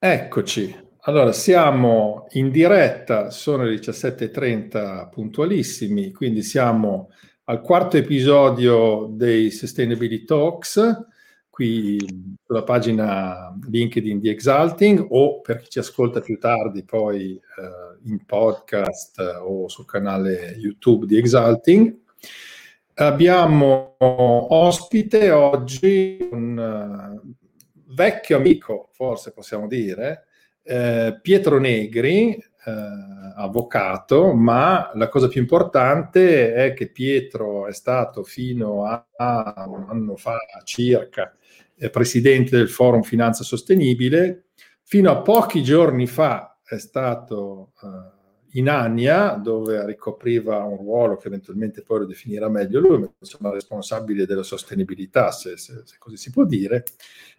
Eccoci, allora siamo in diretta, sono le 17.30 puntualissimi, quindi siamo al quarto episodio dei Sustainability Talks, qui sulla pagina LinkedIn di Exalting o per chi ci ascolta più tardi poi eh, in podcast o sul canale YouTube di Exalting. Abbiamo ospite oggi un vecchio amico, forse possiamo dire, eh, Pietro Negri, eh, avvocato, ma la cosa più importante è che Pietro è stato fino a, un anno fa circa eh, presidente del Forum Finanza Sostenibile, fino a pochi giorni fa è stato eh, in Ania, dove ricopriva un ruolo che eventualmente poi lo definirà meglio lui, insomma responsabile della sostenibilità, se, se, se così si può dire,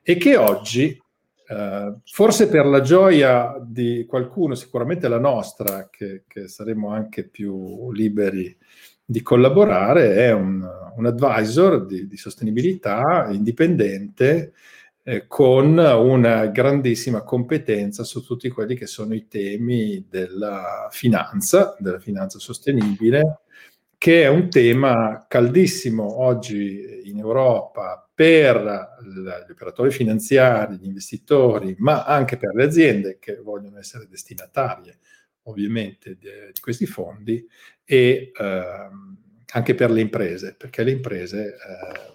e che oggi, eh, forse per la gioia di qualcuno, sicuramente la nostra, che, che saremo anche più liberi di collaborare, è un, un advisor di, di sostenibilità indipendente eh, con una grandissima competenza su tutti quelli che sono i temi della finanza, della finanza sostenibile, che è un tema caldissimo oggi in Europa per gli operatori finanziari, gli investitori, ma anche per le aziende che vogliono essere destinatarie ovviamente di, questi fondi e eh, anche per le imprese, perché le imprese eh,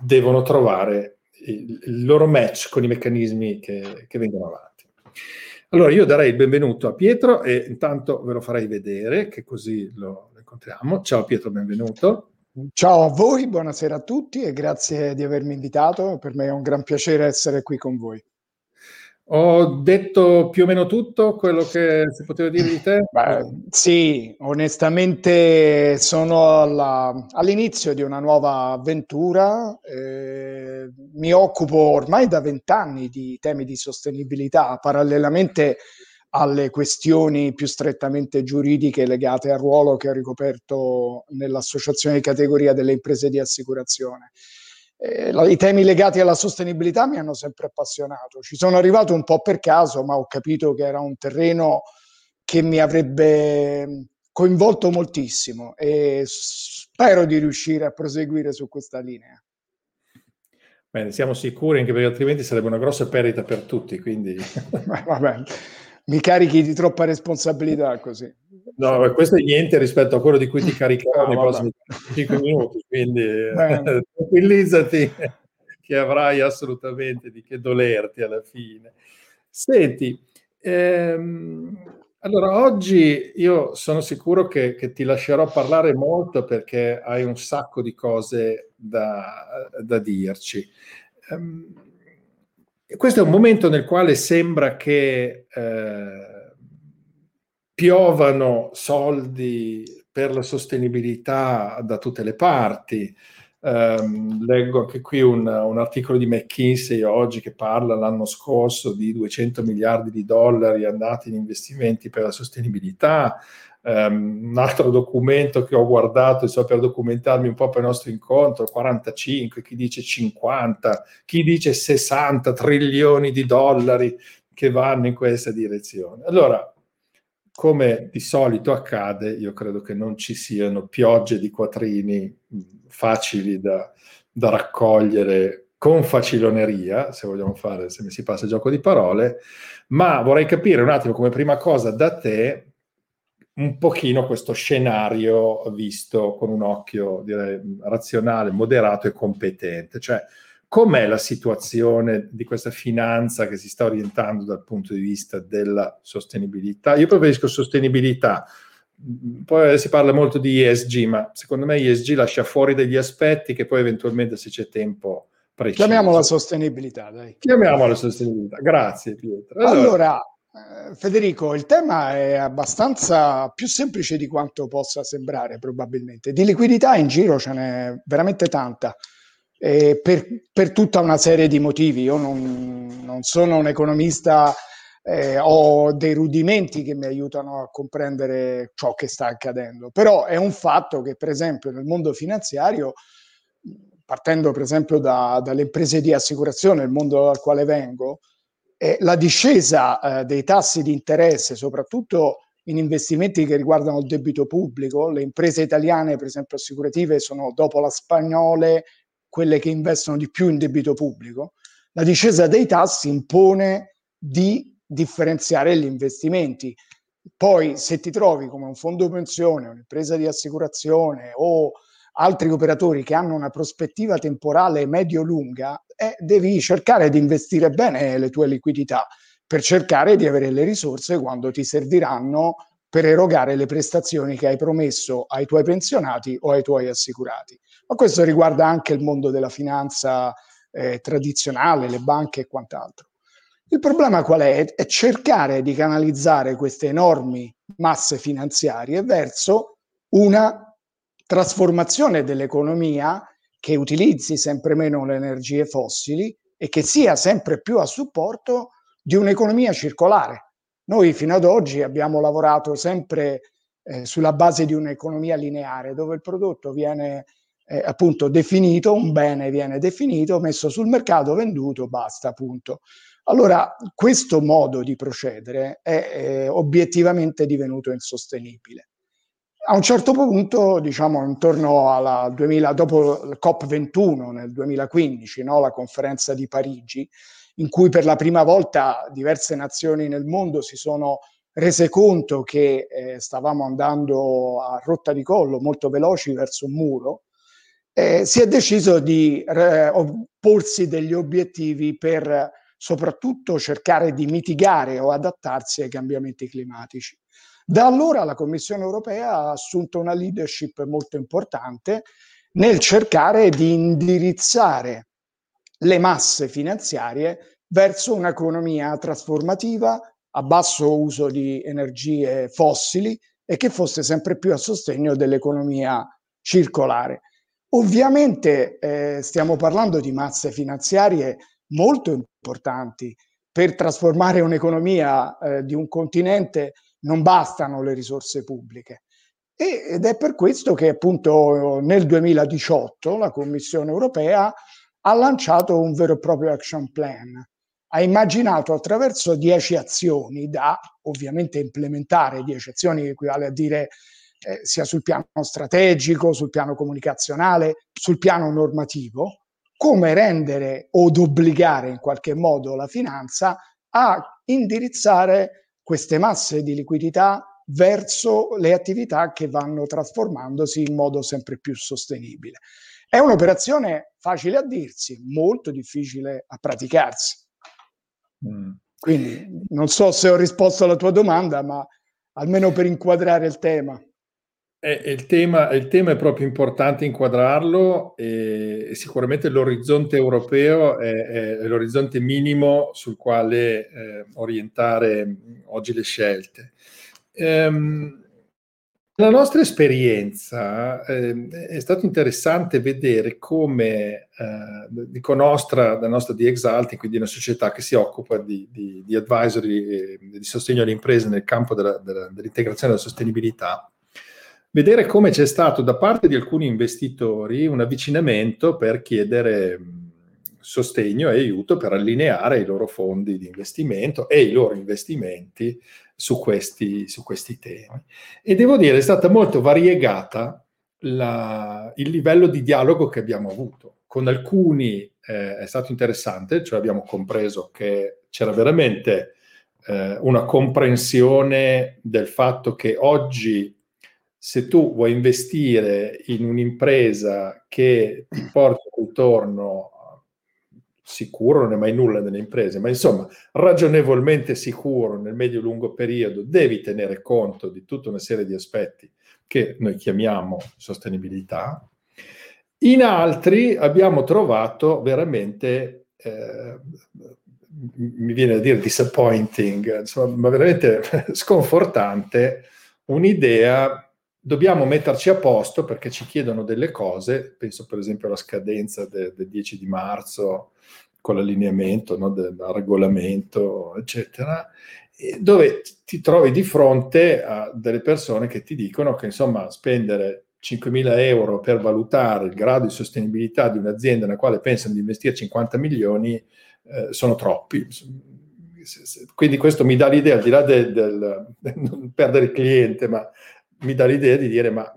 devono trovare il, loro match con i meccanismi che, che vengono avanti. Allora io darei il benvenuto a Pietro e intanto ve lo farei vedere, che così lo, lo incontriamo. Ciao Pietro, benvenuto. Ciao a voi, buonasera a tutti e grazie di avermi invitato. Per me è un gran piacere essere qui con voi. Ho detto più o meno tutto quello che si poteva dire di te? Beh, sì, onestamente sono alla, all'inizio di una nuova avventura. Eh, mi occupo ormai da vent'anni di temi di sostenibilità, parallelamente alle questioni più strettamente giuridiche legate al ruolo che ho ricoperto nell'associazione di categoria delle imprese di assicurazione eh, i temi legati alla sostenibilità mi hanno sempre appassionato. Ci sono arrivato un po' per caso, ma ho capito che era un terreno che mi avrebbe coinvolto moltissimo e spero di riuscire a proseguire su questa linea. Bene, siamo sicuri, anche perché altrimenti sarebbe una grossa perdita per tutti, quindi... Vabbè, mi carichi di troppa responsabilità così. No, ma questo è niente rispetto a quello di cui ti caricherò nei prossimi 5 minuti, quindi tranquillizzati che avrai assolutamente di che dolerti alla fine. Senti, ehm, allora oggi io sono sicuro che, che, ti lascerò parlare molto perché hai un sacco di cose da, da dirci. Questo è un momento nel quale sembra che... Eh, piovano soldi per la sostenibilità da tutte le parti. Um, leggo anche qui un, un, articolo di McKinsey oggi che parla l'anno scorso di 200 miliardi di dollari andati in investimenti per la sostenibilità. Um, un altro documento che ho guardato so, per documentarmi un po' per il nostro incontro, 45, chi dice 50, chi dice 60 trilioni di dollari che vanno in questa direzione. Allora, come di solito accade, io credo che non ci siano piogge di quattrini facili da, da raccogliere con faciloneria, se vogliamo fare, se mi si passa il gioco di parole, ma vorrei capire un attimo come prima cosa da te un pochino questo scenario visto con un occhio direi razionale, moderato e competente, cioè com'è la situazione di questa finanza che si sta orientando dal punto di vista della sostenibilità? Io preferisco sostenibilità, poi si parla molto di ESG, ma secondo me ESG lascia fuori degli aspetti che poi eventualmente se c'è tempo preciso. Chiamiamola sostenibilità, dai. Chiamiamola sostenibilità, grazie Pietro. Allora, allora eh, Federico, il tema è abbastanza più semplice di quanto possa sembrare probabilmente. Di liquidità in giro ce n'è veramente tanta eh, per, per, tutta una serie di motivi. Io non, non sono un economista, eh, ho dei rudimenti che mi aiutano a comprendere ciò che sta accadendo, però è un fatto che per esempio nel mondo finanziario, partendo per esempio da, dalle imprese di assicurazione, il mondo dal quale vengo, eh, la discesa eh, dei tassi di interesse, soprattutto in investimenti che riguardano il debito pubblico, le imprese italiane, per esempio assicurative, sono dopo la spagnole quelle che investono di più in debito pubblico, la discesa dei tassi impone di differenziare gli investimenti. Poi se ti trovi come un fondo pensione, un'impresa di assicurazione o altri operatori che hanno una prospettiva temporale medio-lunga, eh, devi cercare di investire bene le tue liquidità per cercare di avere le risorse quando ti serviranno per erogare le prestazioni che hai promesso ai tuoi pensionati o ai tuoi assicurati. Ma questo riguarda anche il mondo della finanza eh, tradizionale, le banche e quant'altro. Il problema qual è? È cercare di canalizzare queste enormi masse finanziarie verso una trasformazione dell'economia che utilizzi sempre meno le energie fossili e che sia sempre più a supporto di un'economia circolare. Noi fino ad oggi abbiamo lavorato sempre eh, sulla base di un'economia lineare, dove il prodotto viene eh, appunto definito, un bene viene definito, messo sul mercato, venduto, basta appunto. Allora, questo modo di procedere è eh, obiettivamente divenuto insostenibile a un certo punto, diciamo intorno alla 2000, dopo il COP21 nel 2015, no, la conferenza di Parigi, in cui per la prima volta diverse nazioni nel mondo si sono rese conto che eh, stavamo andando a rotta di collo molto veloci verso un muro, eh, si è deciso di eh, porsi degli obiettivi per soprattutto cercare di mitigare o adattarsi ai cambiamenti climatici. Da allora la Commissione europea ha assunto una leadership molto importante nel cercare di indirizzare le masse finanziarie verso un'economia trasformativa a basso uso di energie fossili e che fosse sempre più a sostegno dell'economia circolare. Ovviamente eh, stiamo parlando di masse finanziarie molto importanti per trasformare un'economia eh, di un continente non bastano le risorse pubbliche. ed è per questo che appunto nel 2018 la Commissione europea ha lanciato un vero e proprio action plan. Ha immaginato attraverso dieci azioni da ovviamente implementare, dieci azioni equivale a dire eh, sia sul piano strategico, sul piano comunicazionale, sul piano normativo, come rendere o obbligare in qualche modo la finanza a indirizzare queste masse di liquidità verso le attività che vanno trasformandosi in modo sempre più sostenibile. È un'operazione facile a dirsi, molto difficile a praticarsi. Mm. Quindi non so se ho risposto alla tua domanda, ma almeno per inquadrare il tema. Il, tema, il, tema, è proprio importante inquadrarlo e, sicuramente l'orizzonte europeo è, è, l'orizzonte minimo sul quale eh, orientare oggi le scelte. Ehm, nella nostra esperienza eh, è stato interessante vedere come, eh, dico nostra, la nostra di Exalting, quindi una società che si occupa di, di, di advisory e di sostegno alle imprese nel campo della, della, dell'integrazione e della sostenibilità, vedere come c'è stato da parte di alcuni investitori un avvicinamento per chiedere sostegno e aiuto per allineare i loro fondi di investimento e i loro investimenti su questi, su questi temi. E devo dire, è stata molto variegata la, il livello di dialogo che abbiamo avuto. Con alcuni eh, è stato interessante, cioè abbiamo compreso che c'era veramente eh, una comprensione del fatto che oggi se tu vuoi investire in un'impresa che ti porta un ritorno sicuro, non è mai nulla nelle imprese, ma insomma ragionevolmente sicuro nel medio-lungo periodo, devi tenere conto di tutta una serie di aspetti che noi chiamiamo sostenibilità. In altri abbiamo trovato veramente, eh, mi viene a dire disappointing, insomma, ma veramente sconfortante, un'idea dobbiamo metterci a posto perché ci chiedono delle cose, penso per esempio alla scadenza del de 10 di marzo con l'allineamento no, del regolamento, eccetera, dove ti trovi di fronte a delle persone che ti dicono che insomma spendere 5.000 euro per valutare il grado di sostenibilità di un'azienda nella quale pensano di investire 50 milioni eh, sono troppi. Quindi questo mi dà l'idea, al di là del, del, del non perdere il cliente, ma mi dà l'idea di dire ma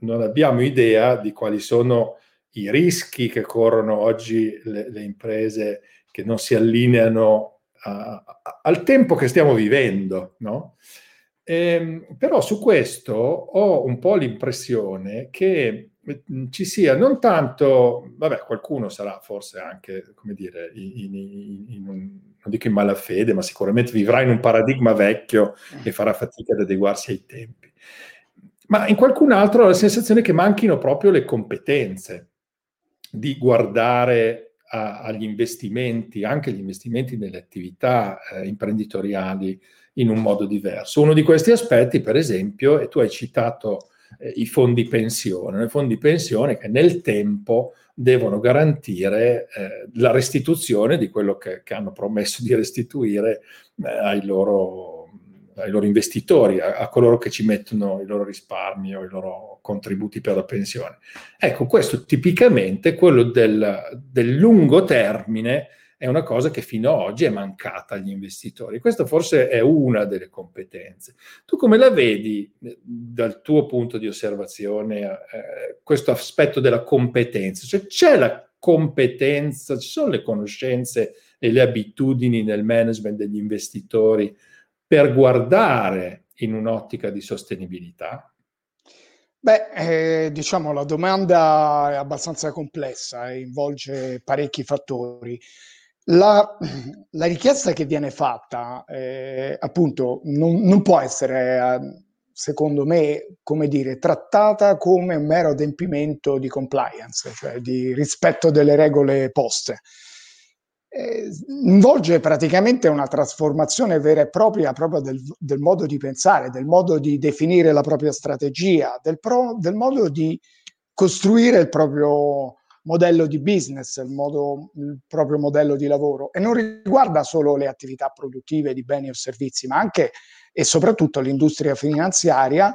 non abbiamo idea di quali sono i rischi che corrono oggi le, le imprese che non si allineano a, a, al tempo che stiamo vivendo, no? Eh, però su questo ho un po' l'impressione che mm, ci sia non tanto, vabbè, qualcuno sarà forse anche, come dire, in, in, in un, non dico in malafede, ma sicuramente vivrà in un paradigma vecchio e farà fatica ad adeguarsi ai tempi. Ma in qualcun altro ho la sensazione che manchino proprio le competenze di guardare a, agli investimenti, anche gli investimenti nelle attività eh, imprenditoriali, in un modo diverso. Uno di questi aspetti, per esempio, e tu hai citato eh, i fondi pensione, i fondi pensione che nel tempo devono garantire eh, la restituzione di quello che, che, hanno promesso di restituire eh, ai, loro, ai, loro, investitori, a, a, coloro che ci mettono i loro risparmi o i loro contributi per la pensione. Ecco, questo tipicamente, quello del, del lungo termine, è una cosa che fino ad oggi è mancata agli investitori. Questa forse è una delle competenze. Tu come la vedi eh, dal tuo punto di osservazione eh, questo aspetto della competenza? Cioè c'è la competenza, ci sono le conoscenze e le abitudini nel management degli investitori per guardare in un'ottica di sostenibilità? Beh, eh, diciamo la domanda è abbastanza complessa e involge parecchi fattori. La, la, richiesta che viene fatta, eh, appunto, non, non, può essere, eh, secondo me, come dire, trattata come un mero adempimento di compliance, cioè di rispetto delle regole poste. Eh, involge praticamente una trasformazione vera e propria proprio del, del, modo di pensare, del modo di definire la propria strategia, del, pro, del modo di costruire il proprio modello di business, il, modo, il proprio modello di lavoro. E non riguarda solo le attività produttive di beni o servizi, ma anche e soprattutto l'industria finanziaria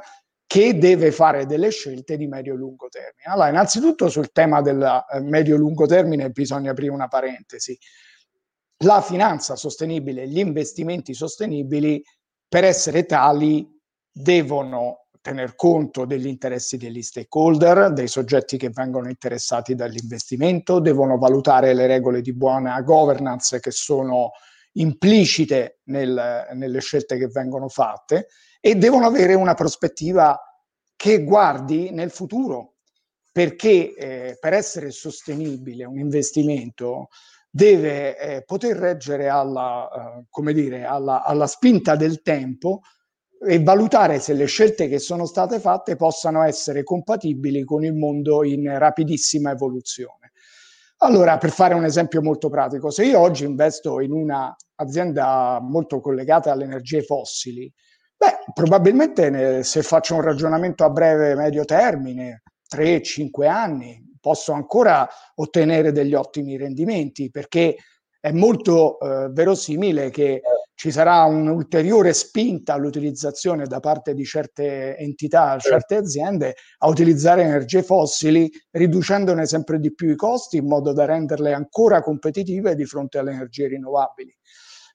che deve fare delle scelte di medio-lungo termine. Allora, innanzitutto sul tema del eh, medio-lungo termine bisogna aprire una parentesi. La finanza sostenibile, gli investimenti sostenibili, per essere tali, devono tener conto degli interessi degli stakeholder, dei soggetti che vengono interessati dall'investimento, devono valutare le regole di buona governance che sono implicite nel, nelle scelte che vengono fatte e devono avere una prospettiva che guardi nel futuro, perché eh, per essere sostenibile un investimento deve eh, poter reggere alla, uh, come dire, alla, alla spinta del tempo e valutare se le scelte che sono state fatte possano essere compatibili con il mondo in rapidissima evoluzione. Allora, per fare un esempio molto pratico, se io oggi investo in un'azienda molto collegata alle energie fossili, beh, probabilmente se faccio un ragionamento a breve medio termine, 3-5 anni, posso ancora ottenere degli ottimi rendimenti perché è molto eh, verosimile che ci sarà un'ulteriore spinta all'utilizzazione da parte di certe entità, certe aziende, a utilizzare energie fossili, riducendone sempre di più i costi in modo da renderle ancora competitive di fronte alle energie rinnovabili.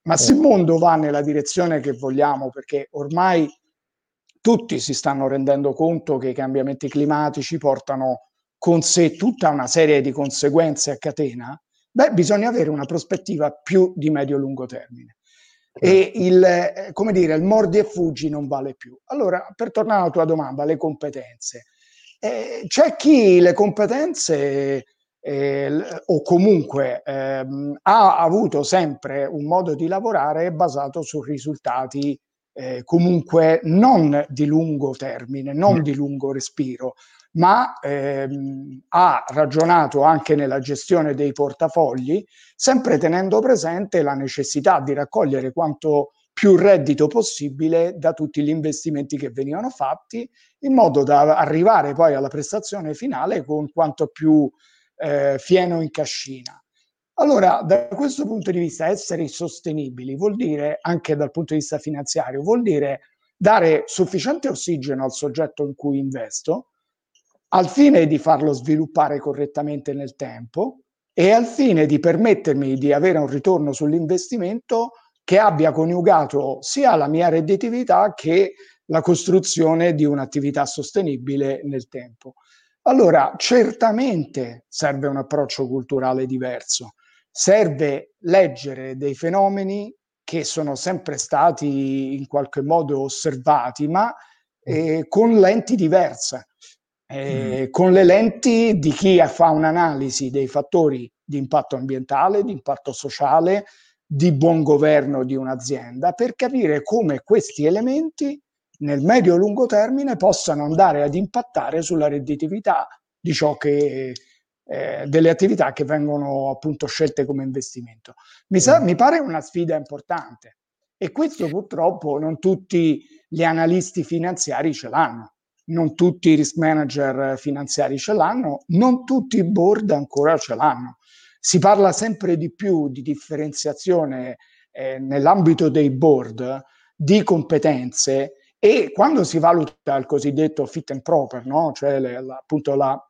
Ma se il mondo va nella direzione che vogliamo, perché ormai tutti si stanno rendendo conto che i cambiamenti climatici portano con sé tutta una serie di conseguenze a catena, Beh, bisogna avere una prospettiva più di medio-lungo termine. E il, eh, come dire, il mordi e fuggi non vale più. Allora, per tornare alla tua domanda, le competenze. Eh, c'è chi le competenze eh, o comunque ehm, ha avuto sempre un modo di lavorare basato su risultati eh, comunque non di lungo termine, non mm. di lungo respiro, ma ehm, ha ragionato anche nella gestione dei portafogli, sempre tenendo presente la necessità di raccogliere quanto più reddito possibile da tutti gli investimenti che venivano fatti, in modo da arrivare poi alla prestazione finale con quanto più eh, fieno in cascina. Allora, da questo punto di vista, essere sostenibili vuol dire, anche dal punto di vista finanziario, vuol dire dare sufficiente ossigeno al soggetto in cui investo, al fine di farlo sviluppare correttamente nel tempo e al fine di permettermi di avere un ritorno sull'investimento che abbia coniugato sia la mia redditività che la costruzione di un'attività sostenibile nel tempo. Allora, certamente serve un approccio culturale diverso, serve leggere dei fenomeni che sono sempre stati in qualche modo osservati, ma eh, con lenti diverse, eh, mm. con le lenti di chi fa un'analisi dei fattori di impatto ambientale, di impatto sociale, di buon governo di un'azienda, per capire come questi elementi nel medio-lungo termine possano andare ad impattare sulla redditività di ciò che eh, delle attività che vengono appunto scelte come investimento. Mi, sa, mm. mi pare una sfida importante e questo purtroppo non tutti gli analisti finanziari ce l'hanno, non tutti i risk manager finanziari ce l'hanno, non tutti i board ancora ce l'hanno. Si parla sempre di più di differenziazione eh, nell'ambito dei board di competenze e quando si valuta il cosiddetto fit and proper, no? cioè le, la, appunto la,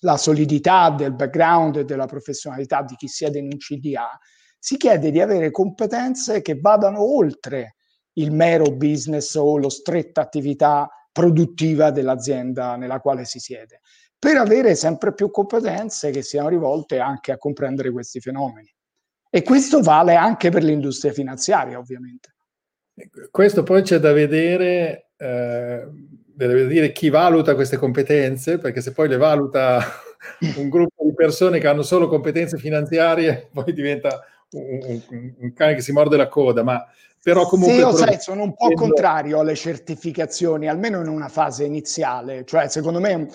la solidità del background e della professionalità di chi siede in un CDA, si chiede di avere competenze che vadano oltre il mero business o lo stretta attività produttiva dell'azienda nella quale si siede, per avere sempre più competenze che siano rivolte anche a comprendere questi fenomeni. E questo vale anche per l'industria finanziaria, ovviamente. Questo poi c'è da vedere, eh, deve dire chi valuta queste competenze, perché se poi le valuta un gruppo di persone che hanno solo competenze finanziarie, poi diventa un, un, un cane che si morde la coda, ma però comunque... Sì, io sai, sono un po' contrario alle certificazioni, almeno in una fase iniziale, cioè secondo me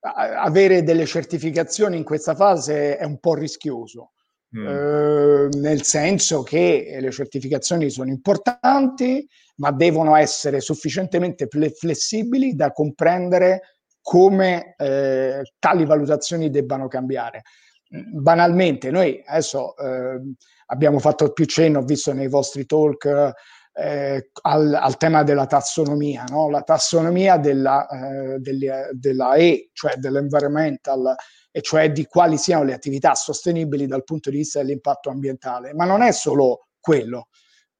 avere delle certificazioni in questa fase è un po' rischioso. Mm. Eh, nel senso che le certificazioni sono importanti, ma devono essere sufficientemente flessibili da comprendere come eh, tali valutazioni debbano cambiare. Banalmente, noi adesso eh, abbiamo fatto più cenno, ho visto nei vostri talk, eh, al, al, tema della tassonomia, no? la tassonomia della, eh, degli, della E, cioè dell'environmental, e cioè di quali siano le attività sostenibili dal punto di vista dell'impatto ambientale. Ma non è solo quello.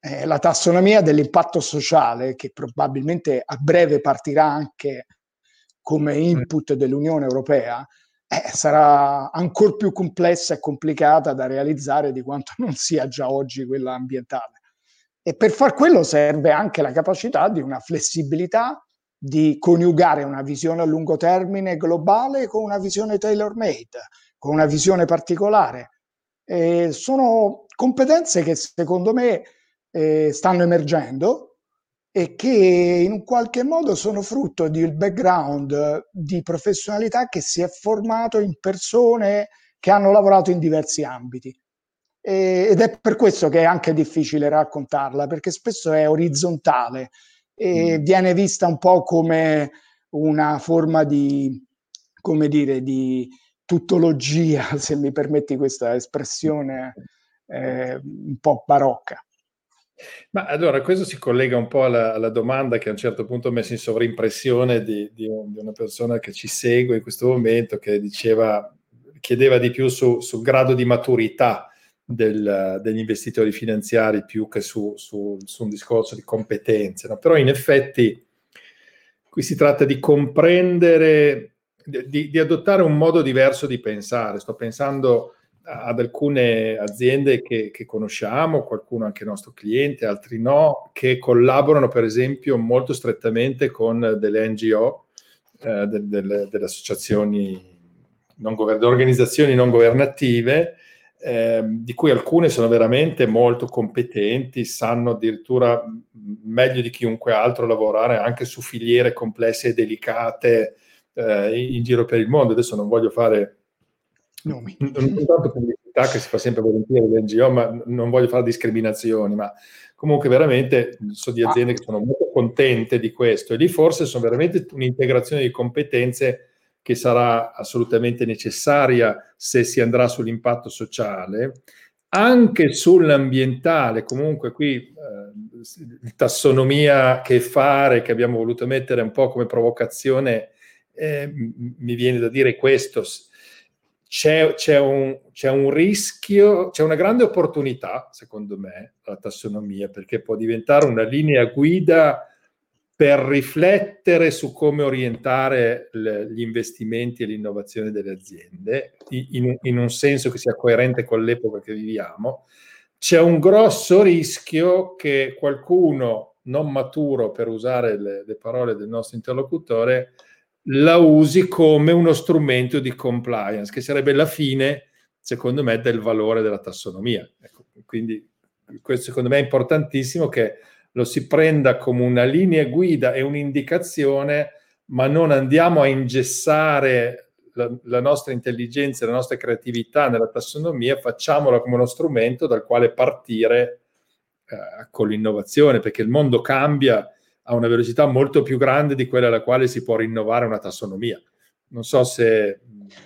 Eh, la tassonomia dell'impatto sociale, che probabilmente a breve partirà anche come input dell'Unione Europea, eh, sarà ancora più complessa e complicata da realizzare di quanto non sia già oggi quella ambientale. E per far quello serve anche la capacità di una flessibilità, di coniugare una visione a lungo termine globale con una visione tailor-made, con una visione particolare. Eh, sono competenze che secondo me eh, stanno emergendo e che in un qualche modo sono frutto di un background di professionalità che si è formato in persone che hanno lavorato in diversi ambiti ed è per questo che è anche difficile raccontarla, perché spesso è orizzontale e mm. viene vista un po' come una forma di, come dire, di tutologia, se mi permetti questa espressione eh, un po' barocca. Ma allora questo si collega un po' alla, alla, domanda che a un certo punto ho messo in sovrimpressione di, di, un, di, una persona che ci segue in questo momento, che diceva, chiedeva di più sul su grado di maturità del, degli investitori finanziari più che su, su, su un discorso di competenze. No? Però in effetti qui si tratta di comprendere, di, di, adottare un modo diverso di pensare. Sto pensando ad alcune aziende che, che, conosciamo, qualcuno anche nostro cliente, altri no, che collaborano per esempio molto strettamente con delle NGO, eh, de, de, delle associazioni, non govern- organizzazioni non governative, eh, di cui alcune sono veramente molto competenti, sanno addirittura meglio di chiunque altro lavorare anche su filiere complesse e delicate eh, in giro per il mondo. Adesso non voglio fare nomi. Non, non tanto pubblicità che si fa sempre volentieri l'NGO, ma non voglio fare discriminazioni, ma comunque veramente so di aziende che sono molto contente di questo e lì forse sono veramente un'integrazione di competenze che sarà assolutamente necessaria se si andrà sull'impatto sociale, anche sull'ambientale, comunque qui eh, tassonomia che fare, che abbiamo voluto mettere un po' come provocazione, eh, mi viene da dire questo, c'è, c'è, un, c'è, un, rischio, c'è una grande opportunità, secondo me, la tassonomia, perché può diventare una linea guida per riflettere su come orientare le, gli investimenti e l'innovazione delle aziende, in, in, un senso che sia coerente con l'epoca che viviamo. C'è un grosso rischio che qualcuno non maturo, per usare le, le parole del nostro interlocutore, la usi come uno strumento di compliance, che sarebbe la fine, secondo me, del valore della tassonomia. Ecco, quindi questo secondo me è importantissimo che lo si prenda come una linea guida e un'indicazione, ma non andiamo a ingessare la, la nostra intelligenza la nostra creatività nella tassonomia, facciamola come uno strumento dal quale partire eh, con l'innovazione, perché il mondo cambia a una velocità molto più grande di quella alla quale si può rinnovare una tassonomia. Non so se...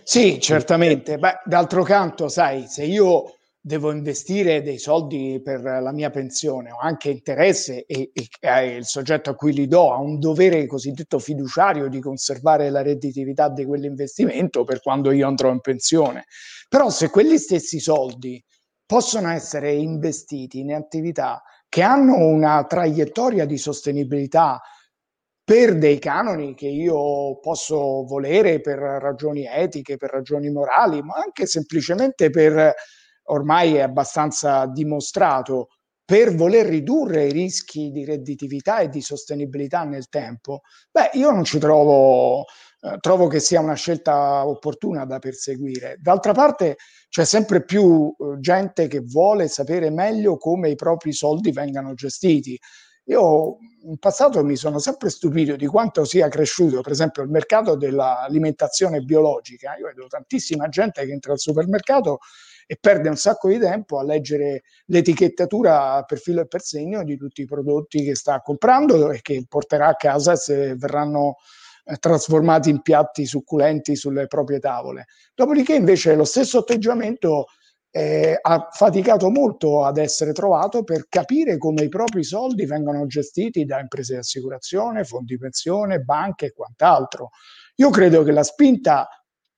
Sì, certamente. Beh, d'altro canto, sai, se io devo investire dei soldi per la mia pensione o anche interesse e, e, e, il soggetto a cui li do ha un dovere cosiddetto fiduciario di conservare la redditività di quell'investimento per quando io andrò in pensione. Però se quegli stessi soldi possono essere investiti in attività che hanno una traiettoria di sostenibilità per dei canoni che io posso volere per ragioni etiche, per ragioni morali, ma anche semplicemente per, ormai è abbastanza dimostrato, per voler ridurre i rischi di redditività e di sostenibilità nel tempo, beh, io non ci trovo, eh, trovo che sia una scelta opportuna da perseguire. D'altra parte c'è sempre più eh, gente che vuole sapere meglio come i propri soldi vengano gestiti. Io in passato mi sono sempre stupito di quanto sia cresciuto, per esempio, il mercato dell'alimentazione biologica. Io vedo tantissima gente che entra al supermercato e perde un sacco di tempo a leggere l'etichettatura per filo e per segno di tutti i prodotti che sta comprando e che porterà a casa se verranno eh, trasformati in piatti succulenti sulle proprie tavole. Dopodiché invece lo stesso atteggiamento eh, ha faticato molto ad essere trovato per capire come i propri soldi vengono gestiti da imprese di assicurazione, fondi pensione, banche e quant'altro. Io credo che la spinta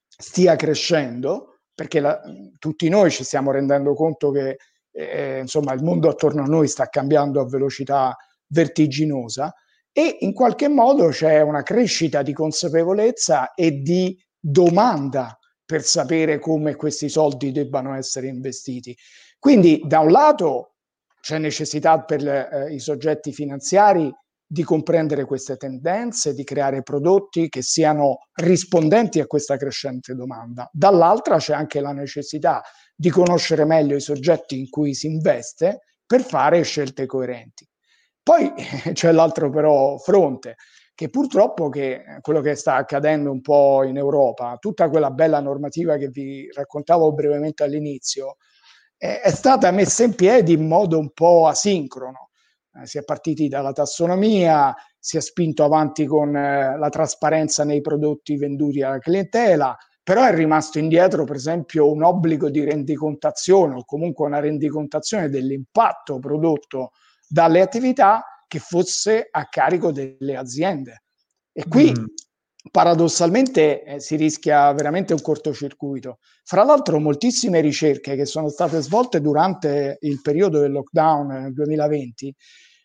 stia crescendo perché la, tutti noi ci stiamo rendendo conto che eh, insomma, il mondo attorno a noi sta cambiando a velocità vertiginosa e in qualche modo c'è una crescita di consapevolezza e di domanda per sapere come questi soldi debbano essere investiti. Quindi da un lato c'è necessità per eh, i soggetti finanziari di comprendere queste tendenze, di creare prodotti che siano rispondenti a questa crescente domanda. Dall'altra c'è anche la necessità di conoscere meglio i soggetti in cui si investe per fare scelte coerenti. Poi c'è l'altro però fronte, che purtroppo che quello che sta accadendo un po' in Europa, tutta quella bella normativa che vi raccontavo brevemente all'inizio, è stata messa in piedi in modo un po' asincrono si è partiti dalla tassonomia, si è spinto avanti con eh, la trasparenza nei prodotti venduti alla clientela, però è rimasto indietro per esempio un obbligo di rendicontazione o comunque una rendicontazione dell'impatto prodotto dalle attività che fosse a carico delle aziende. E qui mm. Paradossalmente eh, si rischia veramente un cortocircuito. Fra l'altro moltissime ricerche che sono state svolte durante il periodo del lockdown nel 2020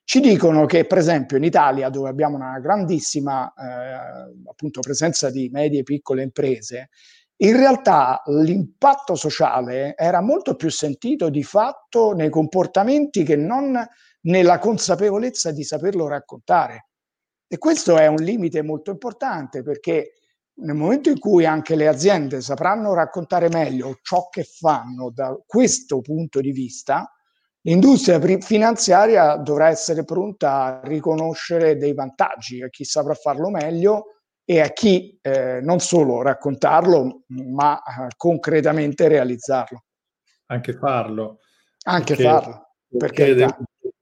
ci dicono che per esempio in Italia dove abbiamo una grandissima eh, appunto presenza di medie e piccole imprese, in realtà l'impatto sociale era molto più sentito di fatto nei comportamenti che non nella consapevolezza di saperlo raccontare. E questo è un limite molto importante perché nel momento in cui anche le aziende sapranno raccontare meglio ciò che fanno da questo punto di vista, L'industria finanziaria dovrà essere pronta a riconoscere dei vantaggi a chi saprà farlo meglio e a chi eh, non solo raccontarlo, ma eh, concretamente realizzarlo. Anche farlo. Anche perché, farlo, perché, perché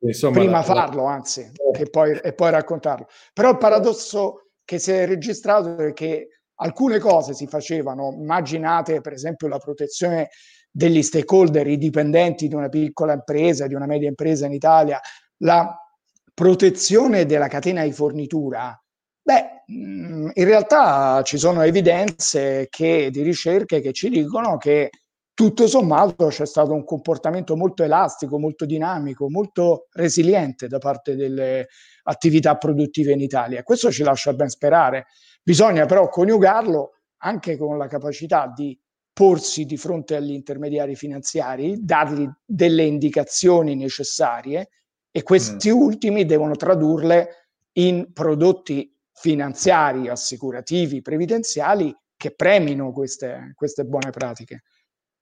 insomma, prima la, farlo, anzi, e poi, e poi raccontarlo. Però il paradosso che si è registrato è che alcune cose si facevano, immaginate per esempio la protezione degli stakeholder, i dipendenti di una piccola impresa, di una media impresa in Italia, la protezione della catena di fornitura. Beh, mm, in realtà ci sono evidenze che, di ricerche che ci dicono che tutto sommato c'è stato un comportamento molto elastico, molto dinamico, molto resiliente da parte delle attività produttive in Italia. Questo ci lascia ben sperare. Bisogna però coniugarlo anche con la capacità di porsi di fronte agli intermediari finanziari, dargli delle indicazioni necessarie e questi mm. ultimi devono tradurle in prodotti finanziari, assicurativi, previdenziali che premino queste, queste buone pratiche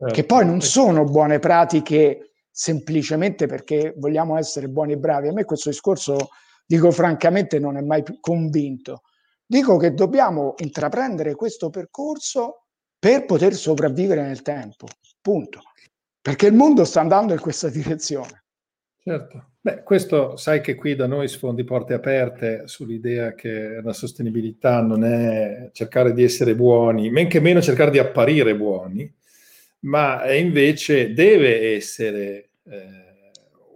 che certo. poi non sono buone pratiche semplicemente perché vogliamo essere buoni e bravi. A me questo discorso, dico francamente, non è mai convinto. Dico che dobbiamo intraprendere questo percorso per poter sopravvivere nel tempo, punto. Perché il mondo sta andando in questa direzione. Certo. Beh, questo sai che qui da noi sfondi porte aperte sull'idea che la sostenibilità non è cercare di essere buoni, men che meno cercare di apparire buoni, ma invece deve essere eh,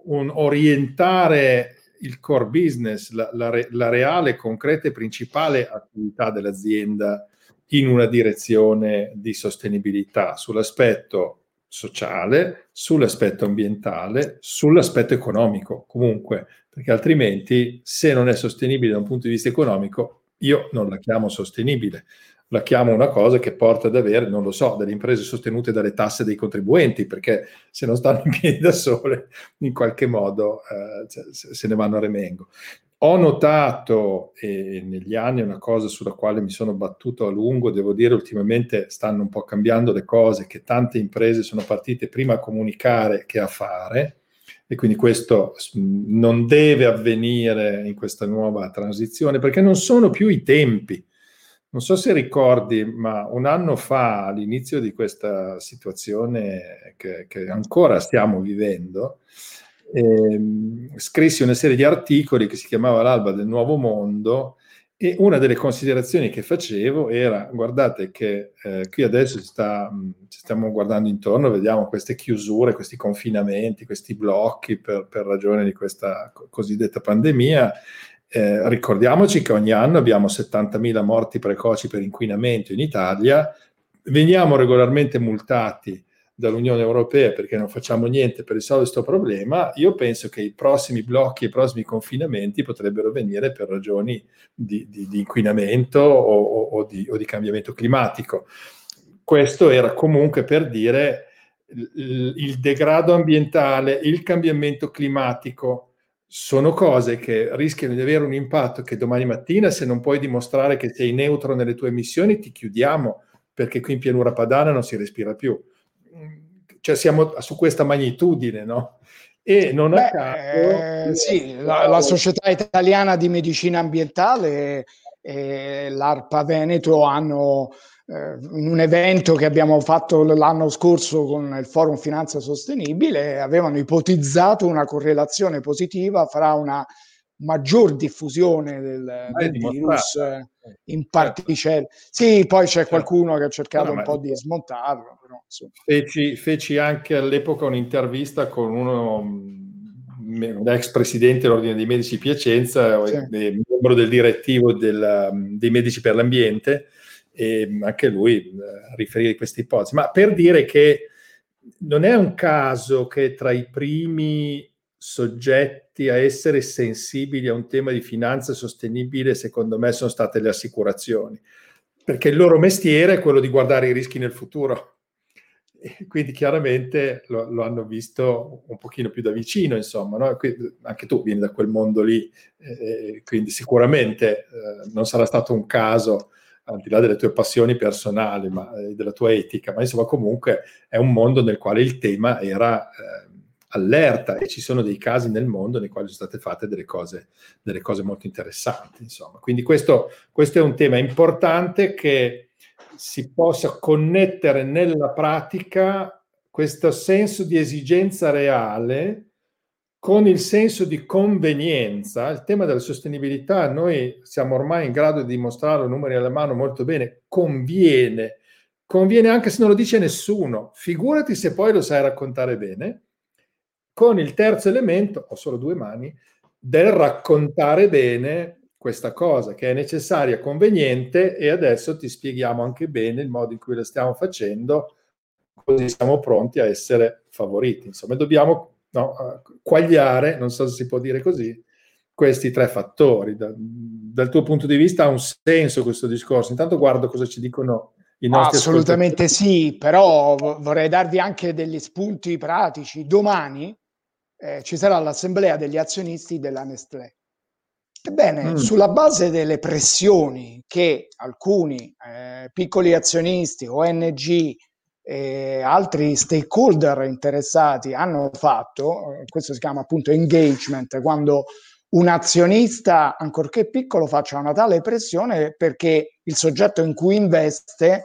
un orientare il core business, la, la, la, reale, concreta e principale attività dell'azienda in una direzione di sostenibilità sull'aspetto sociale, sull'aspetto ambientale, sull'aspetto economico, comunque, perché altrimenti se non è sostenibile da un punto di vista economico, io non la chiamo sostenibile la chiamo una cosa che porta ad avere, non lo so, delle imprese sostenute dalle tasse dei contribuenti, perché se non stanno in piedi da sole, in qualche modo eh, se ne vanno a remengo. Ho notato eh, negli anni una cosa sulla quale mi sono battuto a lungo, devo dire ultimamente stanno un po' cambiando le cose, che tante imprese sono partite prima a comunicare che a fare e quindi questo non deve avvenire in questa nuova transizione perché non sono più i tempi non so se ricordi, ma un anno fa, all'inizio di questa situazione che, che ancora stiamo vivendo, ehm, scrissi una serie di articoli che si chiamava L'alba del nuovo mondo e una delle considerazioni che facevo era, guardate che eh, qui adesso sta, ci stiamo guardando intorno, vediamo queste chiusure, questi confinamenti, questi blocchi per, per ragione di questa cosiddetta pandemia eh, ricordiamoci che ogni anno abbiamo 70.000 morti precoci per inquinamento in Italia, veniamo regolarmente multati dall'Unione Europea perché non facciamo niente per risolvere questo problema, io penso che i prossimi blocchi i prossimi confinamenti potrebbero venire per ragioni di, di, di inquinamento o, o, o, di, o, di, cambiamento climatico. Questo era comunque per dire il, il degrado ambientale, il cambiamento climatico, sono cose che rischiano di avere un impatto che domani mattina, se non puoi dimostrare che sei neutro nelle tue emissioni, ti chiudiamo perché qui in pianura padana non si respira più. Cioè siamo su questa magnitudine, no? E non Beh, a caso... Eh, sì, la, la, Società Italiana di Medicina Ambientale e l'ARPA Veneto hanno in un evento che abbiamo fatto l'anno scorso con il Forum Finanza Sostenibile, avevano ipotizzato una correlazione positiva fra una maggior diffusione del, del virus eh, in particelle. Sì, poi c'è certo. qualcuno che ha cercato un po' di smontarlo. Però, feci, feci, anche all'epoca un'intervista con uno un ex presidente dell'Ordine dei Medici di Piacenza, sì. membro del direttivo del, dei Medici per l'Ambiente, e anche lui eh, riferire queste ipotesi. Ma per dire che non è un caso che tra i primi soggetti a essere sensibili a un tema di finanza sostenibile, secondo me, sono state le assicurazioni, perché il loro mestiere è quello di guardare i rischi nel futuro. Quindi chiaramente lo, lo, hanno visto un pochino più da vicino, insomma, no? anche tu vieni da quel mondo lì, eh, quindi sicuramente eh, non sarà stato un caso al di là delle tue passioni personali, ma eh, della tua etica, ma insomma comunque è un mondo nel quale il tema era eh, allerta e ci sono dei casi nel mondo nei quali sono state fatte delle cose, delle cose molto interessanti. Insomma. Quindi questo, questo è un tema importante che si possa connettere nella pratica questo senso di esigenza reale con il senso di convenienza, il tema della sostenibilità, noi siamo ormai in grado di dimostrarlo, numeri alla mano molto bene, conviene, conviene anche se non lo dice nessuno, figurati se poi lo sai raccontare bene, con il terzo elemento, ho solo due mani, del raccontare bene questa cosa che è necessaria, conveniente e adesso ti spieghiamo anche bene il modo in cui la stiamo facendo, così siamo pronti a essere favoriti. Insomma, dobbiamo no, quagliare, non so se si può dire così, questi tre fattori. Da, dal tuo punto di vista ha un senso questo discorso? Intanto guardo cosa ci dicono i nostri Assolutamente sì, però vorrei darvi anche degli spunti pratici. Domani eh, ci sarà l'assemblea degli azionisti della Nestlé. Ebbene, mm. sulla base delle pressioni che alcuni eh, piccoli azionisti, ONG e altri stakeholder interessati hanno fatto, questo si chiama appunto engagement, quando un azionista, ancorché piccolo, faccia una tale pressione perché il soggetto in cui investe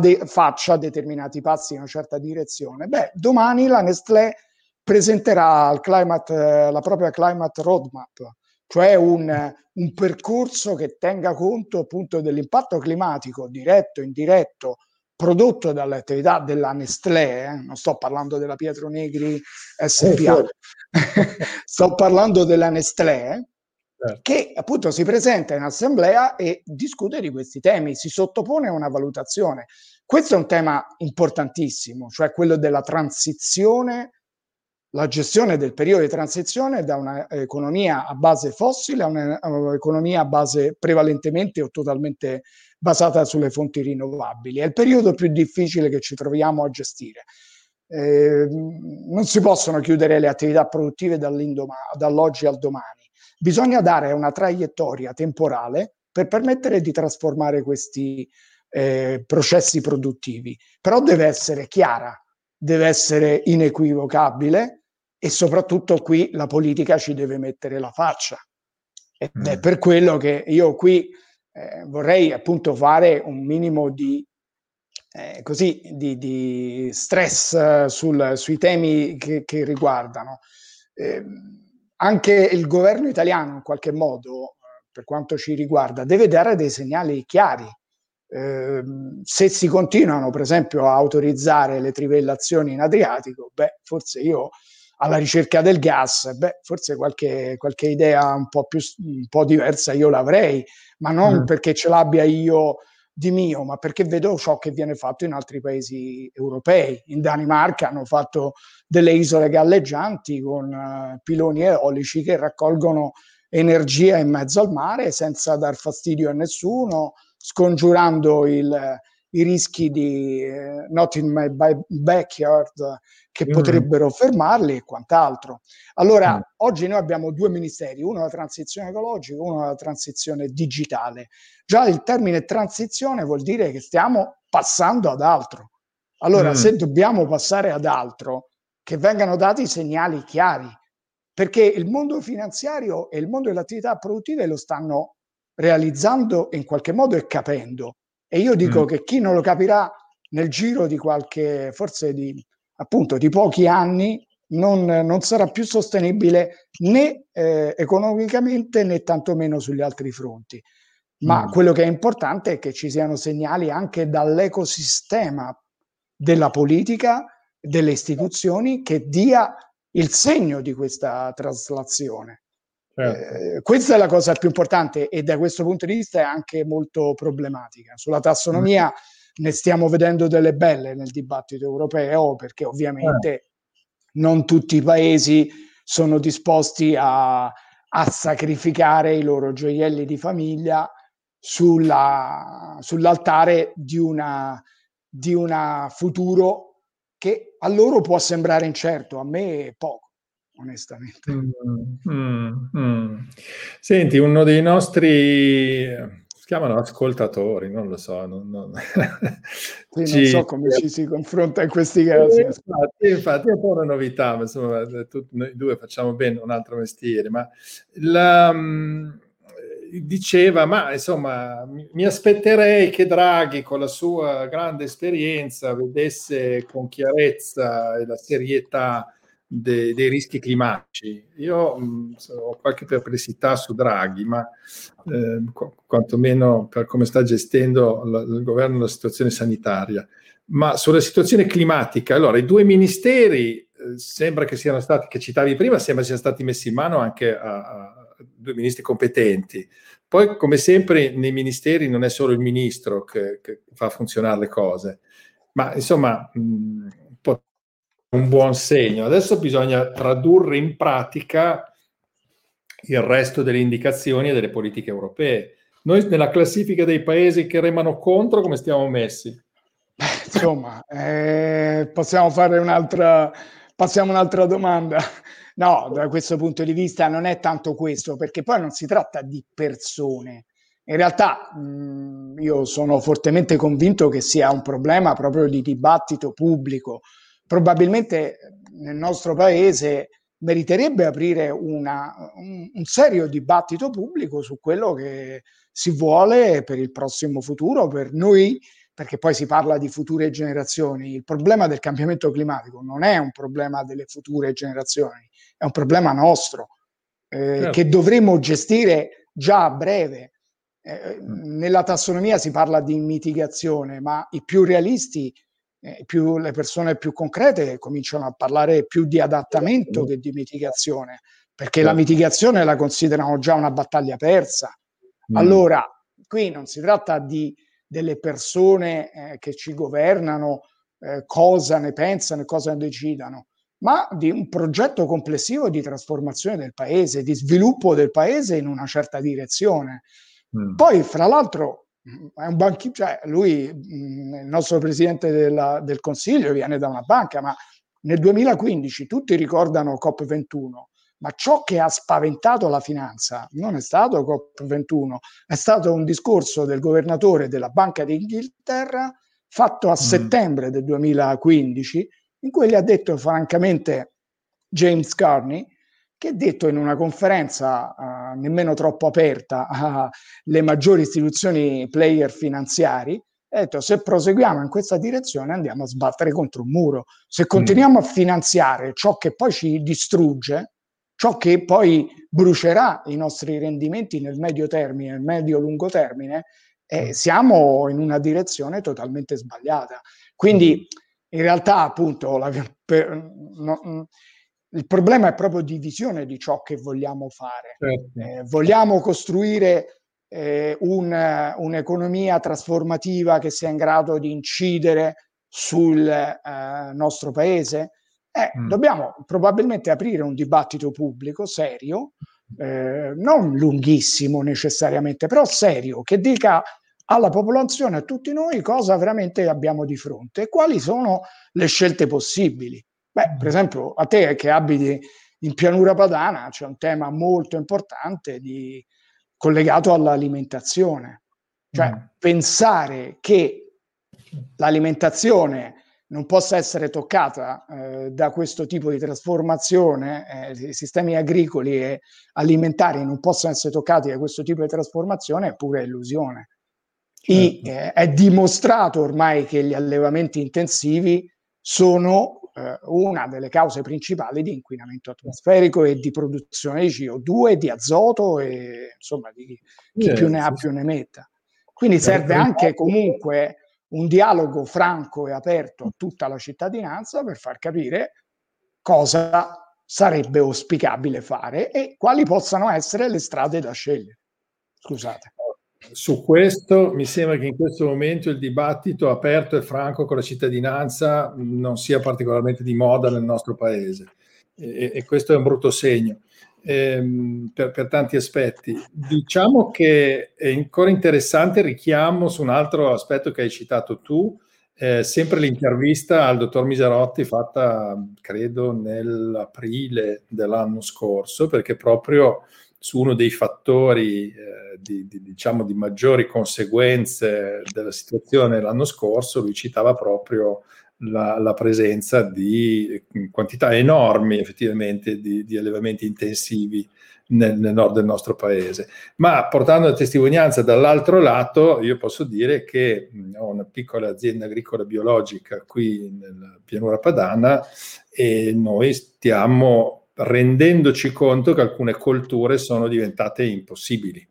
de- faccia determinati passi in una certa direzione. Beh, domani la Nestlé presenterà climate, la propria climate roadmap, cioè un, un percorso che tenga conto appunto dell'impatto climatico diretto, indiretto, prodotto dalle attività della Nestlé, eh? non sto parlando della Pietro Negri SPA, sto parlando della Nestlé, certo. che appunto si presenta in assemblea e discute di questi temi, si sottopone a una valutazione. Questo è un tema importantissimo, cioè quello della transizione la gestione del periodo di transizione da un'economia a base fossile a un'economia a base prevalentemente o totalmente basata sulle fonti rinnovabili. È il periodo più difficile che ci troviamo a gestire. Eh, non si possono chiudere le attività produttive dall'oggi al domani. Bisogna dare una traiettoria temporale per permettere di trasformare questi eh, processi produttivi, però deve essere chiara, deve essere inequivocabile e soprattutto qui la politica ci deve mettere la faccia. Ed mm. è per quello che io qui eh, vorrei appunto fare un minimo di, eh, così, di, di stress uh, sul, sui temi che, che riguardano. Eh, anche il governo italiano in qualche modo, per quanto ci riguarda, deve dare dei segnali chiari. Eh, se si continuano, per esempio, a autorizzare le trivellazioni in Adriatico, beh, forse io alla ricerca del gas, beh, forse qualche, qualche idea un po' più un po' diversa io l'avrei, ma non mm. perché ce l'abbia io di mio, ma perché vedo ciò che viene fatto in altri paesi europei. In Danimarca hanno fatto delle isole galleggianti con uh, piloni eolici che raccolgono energia in mezzo al mare senza dar fastidio a nessuno, scongiurando il, i rischi di eh, not in my backyard che mm. potrebbero fermarli e quant'altro. Allora, mm. oggi noi abbiamo due ministeri, uno la transizione ecologica, uno la transizione digitale. Già il termine transizione vuol dire che stiamo passando ad altro. Allora, mm. se dobbiamo passare ad altro, che vengano dati segnali chiari, perché il mondo finanziario e il mondo delle attività produttive lo stanno realizzando in qualche modo e capendo. E io dico mm. che chi non lo capirà nel giro di qualche, forse di, appunto, di pochi anni, non, non sarà più sostenibile né eh, economicamente né tantomeno sugli altri fronti. Ma mm. quello che è importante è che ci siano segnali anche dall'ecosistema della politica, delle istituzioni, che dia il segno di questa traslazione. Certo. Eh, questa è la cosa più importante e da questo punto di vista è anche molto problematica. Sulla tassonomia mm. ne stiamo vedendo delle belle nel dibattito europeo perché ovviamente eh. non tutti i paesi sono disposti a, a sacrificare i loro gioielli di famiglia sulla, sull'altare di una, di una futuro che a loro può sembrare incerto, a me poco onestamente. Mm, mm, mm. Senti, uno dei nostri si chiamano ascoltatori, non lo so. Non, non... Ci... non so come ci si confronta in questi casi. Infatti, infatti è un po' una novità, ma insomma, tutti noi due facciamo bene un altro mestiere, ma la, um, diceva, ma insomma, mi aspetterei che Draghi con la sua grande esperienza vedesse con chiarezza e la serietà de, dei rischi climatici. Io mh, ho qualche perplessità su Draghi, ma eh, qu- quantomeno per come sta gestendo la, il governo la situazione sanitaria. Ma sulla situazione climatica, allora i due ministeri eh, sembra che siano stati, che citavi prima, sembra siano stati messi in mano anche a, a due ministri competenti. Poi, come sempre, nei ministeri non è solo il ministro che, che fa funzionare le cose, ma insomma, mh, un buon segno. Adesso bisogna tradurre in pratica il resto delle indicazioni e delle politiche europee. Noi nella classifica dei paesi che remano contro, come stiamo messi? Insomma, eh, possiamo fare un'altra, passiamo un'altra domanda. No, da questo punto di vista non è tanto questo, perché poi non si tratta di persone. In realtà mh, io sono fortemente convinto che sia un problema proprio di dibattito pubblico. Probabilmente nel nostro paese meriterebbe aprire una, un, un, serio dibattito pubblico su quello che si vuole per il prossimo futuro, per noi, perché poi si parla di future generazioni. Il problema del cambiamento climatico non è un problema delle future generazioni, è un problema nostro eh, certo. che dovremmo gestire già a breve. Eh, nella tassonomia si parla di mitigazione, ma i più realisti eh, più le persone più concrete cominciano a parlare più di adattamento che di mitigazione, perché la certo. mitigazione la considerano già una battaglia persa. Mm. Allora, qui non si tratta di delle persone eh, che ci governano, eh, cosa ne pensano e cosa ne decidano, ma di un progetto complessivo di trasformazione del paese, di sviluppo del paese in una certa direzione. Mm. Poi, fra l'altro, è un banchiere, cioè lui, il nostro presidente della, del Consiglio, viene da una banca, ma nel 2015 tutti ricordano COP21, ma ciò che ha spaventato la finanza non è stato COP21, è stato un discorso del governatore della Banca d'Inghilterra fatto a mm. settembre del 2015, in cui gli ha detto francamente James Carney che detto in una conferenza uh, nemmeno troppo aperta alle maggiori istituzioni player finanziari, ha detto se proseguiamo in questa direzione andiamo a sbattere contro un muro. Se continuiamo mm. a finanziare ciò che poi ci distrugge, ciò che poi brucerà i nostri rendimenti nel medio termine, nel medio-lungo termine, eh, mm. siamo in una direzione totalmente sbagliata. Quindi mm. in realtà appunto la, per, no, il problema è proprio di visione di ciò che vogliamo fare. Certo. Eh, vogliamo costruire eh, un, un'economia trasformativa che sia in grado di incidere sul eh, nostro paese? Eh, mm. Dobbiamo probabilmente aprire un dibattito pubblico serio, eh, non lunghissimo necessariamente, però serio, che dica alla popolazione, a tutti noi, cosa veramente abbiamo di fronte e quali sono le scelte possibili. Beh, per esempio, a te che abiti in pianura padana c'è un tema molto importante di, collegato all'alimentazione. Cioè, mm. pensare che l'alimentazione non possa essere toccata eh, da questo tipo di trasformazione, eh, i sistemi agricoli e alimentari non possono essere toccati da questo tipo di trasformazione è pura illusione. Certo. eh, è dimostrato ormai che gli allevamenti intensivi sono eh, una delle cause principali di inquinamento atmosferico e di produzione di CO2, di azoto e insomma di chi yeah, più ne ha più ne metta. Quindi serve anche comunque un dialogo franco e aperto a tutta la cittadinanza per far capire cosa sarebbe auspicabile fare e quali possano essere le strade da scegliere. Scusate su questo mi sembra che in questo momento il dibattito aperto e franco con la cittadinanza non sia particolarmente di moda nel nostro paese e, e questo è un brutto segno ehm, per, per, tanti aspetti. Diciamo che è ancora interessante il richiamo su un altro aspetto che hai citato tu, eh, sempre l'intervista al dottor Miserotti fatta credo nell'aprile dell'anno scorso perché proprio su uno dei fattori eh, di, di, diciamo, di maggiori conseguenze della situazione l'anno scorso, lui citava proprio la, la presenza di quantità enormi effettivamente di, di allevamenti intensivi nel, nel, nord del nostro paese. Ma portando la testimonianza dall'altro lato, io posso dire che ho una piccola azienda agricola biologica qui nella pianura padana e noi stiamo rendendoci conto che alcune colture sono diventate impossibili.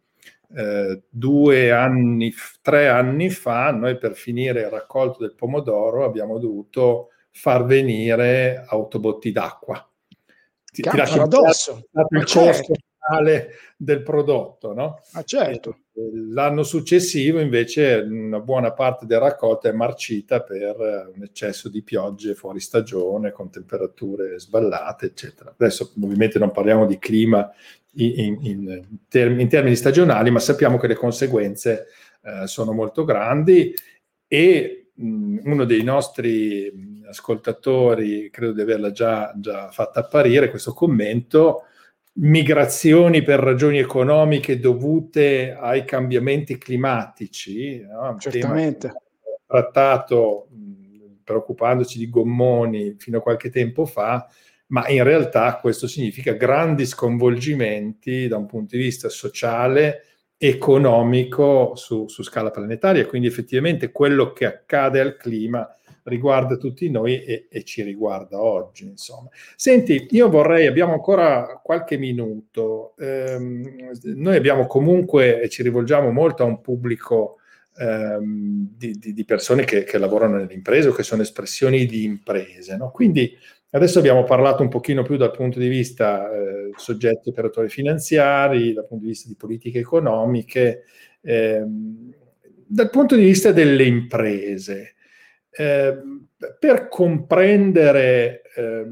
Eh, due anni, tre anni fa, noi per finire il raccolto del pomodoro abbiamo dovuto far venire autobotti d'acqua. Ti, ti lascio addosso. Il, certo. costo, finale del prodotto, no? Ah, certo. L'anno successivo invece una buona parte della raccolta è marcita per un eccesso di piogge fuori stagione, con temperature sballate, eccetera. Adesso ovviamente non parliamo di clima in, in, in termini stagionali, ma sappiamo che le conseguenze eh, sono molto grandi e mh, uno dei nostri ascoltatori, credo di averla già, già fatta apparire, questo commento, migrazioni per ragioni economiche dovute ai cambiamenti climatici, no? certamente trattato preoccupandoci di gommoni fino a qualche tempo fa, ma in realtà questo significa grandi sconvolgimenti da un punto di vista sociale, economico su, su scala planetaria, quindi effettivamente quello che accade al clima riguarda tutti noi e, e, ci riguarda oggi. Insomma. Senti, io vorrei, abbiamo ancora qualche minuto, ehm, noi abbiamo comunque, e ci rivolgiamo molto a un pubblico ehm, di, di, di, persone che, che, lavorano nelle imprese o che sono espressioni di imprese, no? quindi adesso abbiamo parlato un pochino più dal punto di vista eh, soggetti operatori finanziari, dal punto di vista di politiche economiche, ehm, dal punto di vista delle imprese. Ehm, per comprendere eh,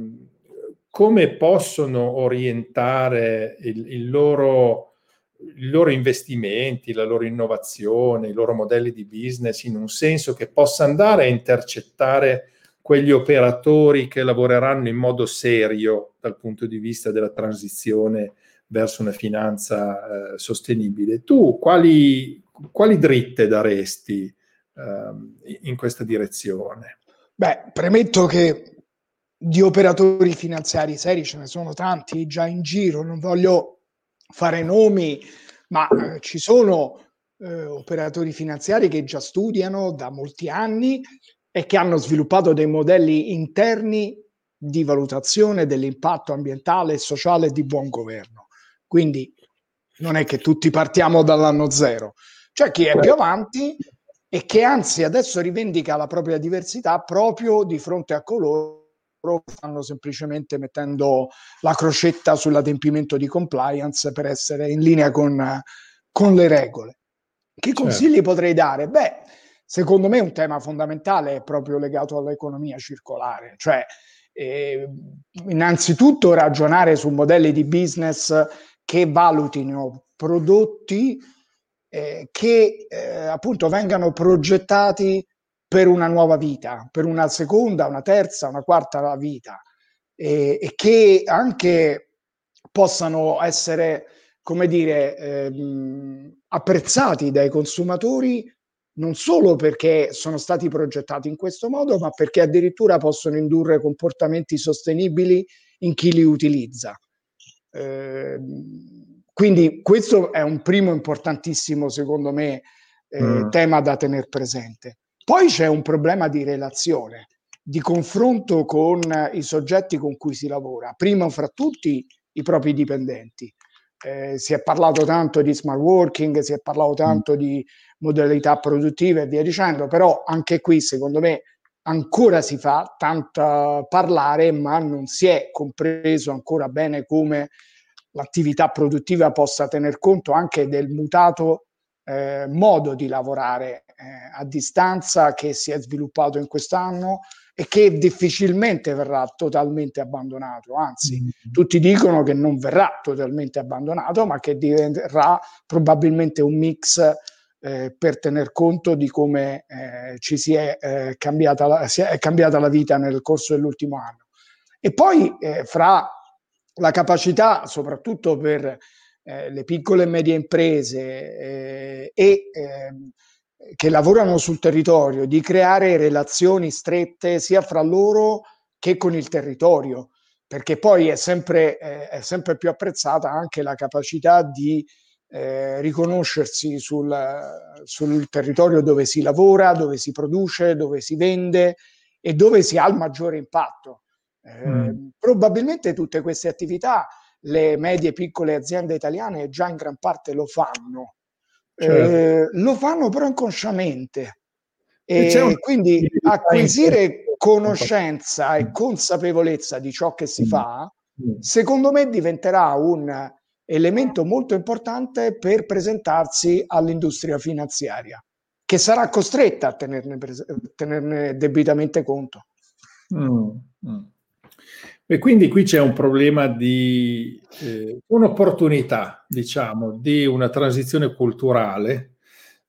come possono orientare il, il loro, i loro investimenti, la loro innovazione, i loro modelli di business in un senso che possa andare a intercettare quegli operatori che lavoreranno in modo serio dal punto di vista della transizione verso una finanza eh, sostenibile. Tu quali, quali dritte daresti in questa direzione? Beh, premetto che di operatori finanziari seri ce ne sono tanti già in giro, non voglio fare nomi, ma eh, ci sono eh, operatori finanziari che già studiano da molti anni e che hanno sviluppato dei modelli interni di valutazione dell'impatto ambientale e sociale di buon governo. Quindi non è che tutti partiamo dall'anno zero. C'è chi è più avanti e che anzi adesso rivendica la propria diversità proprio di fronte a coloro che stanno semplicemente mettendo la crocetta sull'adempimento di compliance per essere in linea con, con le regole. Che certo. consigli certo. potrei dare? Beh, secondo me un tema fondamentale è proprio legato all'economia circolare, cioè eh, innanzitutto ragionare su modelli di business che valutino prodotti eh, che eh, appunto vengano progettati per una nuova vita, per una seconda, una terza, una quarta vita e, e che anche possano essere, come dire, ehm, apprezzati dai consumatori non solo perché sono stati progettati in questo modo, ma perché addirittura possono indurre comportamenti sostenibili in chi li utilizza. Eh, quindi questo è un primo importantissimo, secondo me, eh, mm. tema da tenere presente. Poi c'è un problema di relazione, di confronto con i soggetti con cui si lavora, prima fra tutti i propri dipendenti. Eh, si è parlato tanto di smart working, si è parlato mm. tanto mm. di modalità produttive e via dicendo, però anche qui secondo me ancora si fa tanto parlare, ma non si è compreso ancora bene come l'attività produttiva possa tener conto anche del mutato eh, modo di lavorare eh, a distanza che si è sviluppato in quest'anno e che difficilmente verrà totalmente abbandonato, anzi mm-hmm. tutti dicono che non verrà totalmente abbandonato, ma che diventerà probabilmente un mix eh, per tener conto di come eh, ci si è, eh, cambiata la, si è cambiata la vita nel corso dell'ultimo anno. E poi eh, fra la capacità, soprattutto per eh, le piccole e medie imprese eh, e ehm, che lavorano sul territorio, di creare relazioni strette sia fra loro che con il territorio, perché poi è sempre, eh, è sempre più apprezzata anche la capacità di eh, riconoscersi sul, sul territorio dove si lavora, dove si produce, dove si vende e dove si ha il maggiore impatto. Mm. Ehm, probabilmente tutte queste attività le medie e piccole aziende italiane già in gran parte lo fanno. Certo. Eh, lo fanno però inconsciamente. E, un... quindi acquisire conoscenza e consapevolezza di ciò che si mm. fa, mm. secondo me diventerà un elemento molto importante per presentarsi all'industria finanziaria, che sarà costretta a tenerne, tenerne debitamente conto. Mm, mm. E quindi qui c'è un problema di eh, un'opportunità, diciamo, di una transizione culturale.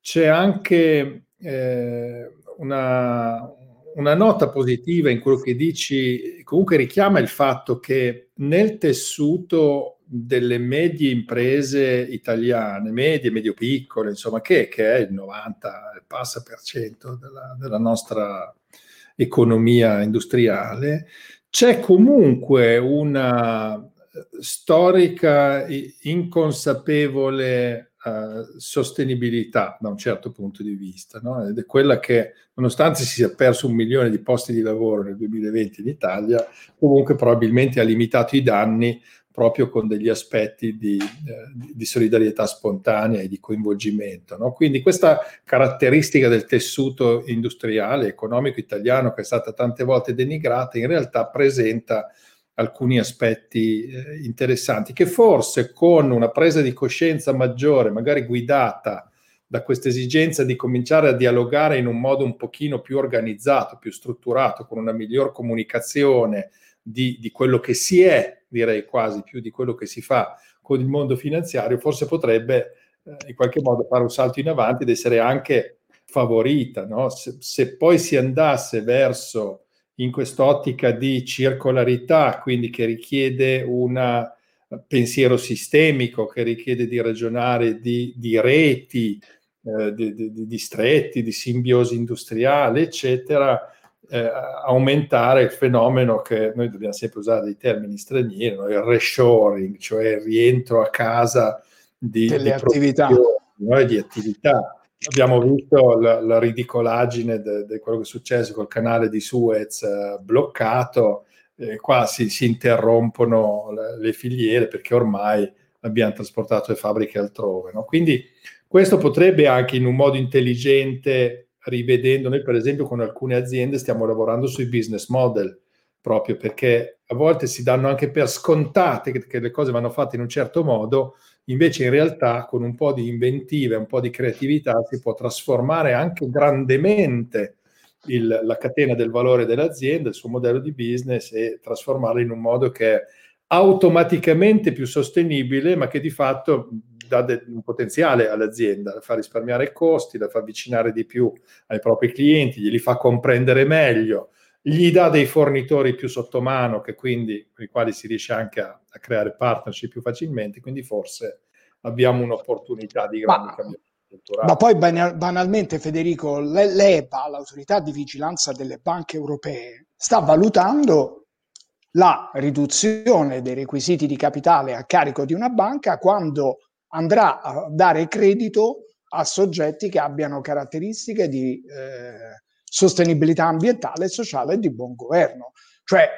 C'è anche eh, una, una nota positiva in quello che dici, comunque richiama il fatto che nel tessuto delle medie imprese italiane, medie, medio-piccole, insomma, che, che, è il 90 passa per cento della, della nostra economia industriale, c'è comunque una storica inconsapevole uh, sostenibilità da un certo punto di vista, no? ed è quella che, nonostante si sia perso un milione di posti di lavoro nel 2020 in Italia, comunque probabilmente ha limitato i danni proprio con degli aspetti di, eh, di solidarietà spontanea e di coinvolgimento. No? Quindi questa caratteristica del tessuto industriale, economico italiano che è stata tante volte denigrata, in realtà presenta alcuni aspetti eh, interessanti che forse con una presa di coscienza maggiore, magari guidata da questa esigenza di cominciare a dialogare in un modo un pochino più organizzato, più strutturato, con una miglior comunicazione di, di quello che si è direi quasi più di quello che si fa con il mondo finanziario, forse potrebbe eh, in qualche modo fare un salto in avanti ed essere anche favorita. No? Se, se, poi si andasse verso in quest'ottica di circolarità, quindi che richiede un pensiero sistemico, che richiede di ragionare di, di reti, eh, di, di, di distretti, di simbiosi industriale, eccetera, eh, aumentare il fenomeno che noi dobbiamo sempre usare dei termini stranieri, no? il reshoring, cioè il rientro a casa di, delle attività. No? di attività. Abbiamo visto la, la ridicolaggine di quello che è successo col canale di Suez eh, bloccato, eh, qua si, si interrompono le, le, filiere perché ormai abbiamo trasportato le fabbriche altrove. No? Quindi questo potrebbe anche in un modo intelligente rivedendo, noi per esempio con alcune aziende stiamo lavorando sui business model, proprio perché a volte si danno anche per scontate che, che le cose vanno fatte in un certo modo, invece in realtà con un po' di inventiva un po' di creatività si può trasformare anche grandemente il, la catena del valore dell'azienda, il suo modello di business e trasformarlo in un modo che è automaticamente più sostenibile, ma che di fatto dà de- un potenziale all'azienda, la fa risparmiare costi, la fa avvicinare di più ai propri clienti, glieli fa comprendere meglio, gli dà dei fornitori più sotto mano, che quindi, con i quali si riesce anche a, a creare partnership più facilmente, quindi forse abbiamo un'opportunità di grande ma, cambiamento. Ma poi banalmente Federico, l'EBA, l'autorità di vigilanza delle banche europee, sta valutando la riduzione dei requisiti di capitale a carico di una banca quando andrà a dare credito a soggetti che abbiano caratteristiche di eh, sostenibilità ambientale, sociale e di buon governo. Cioè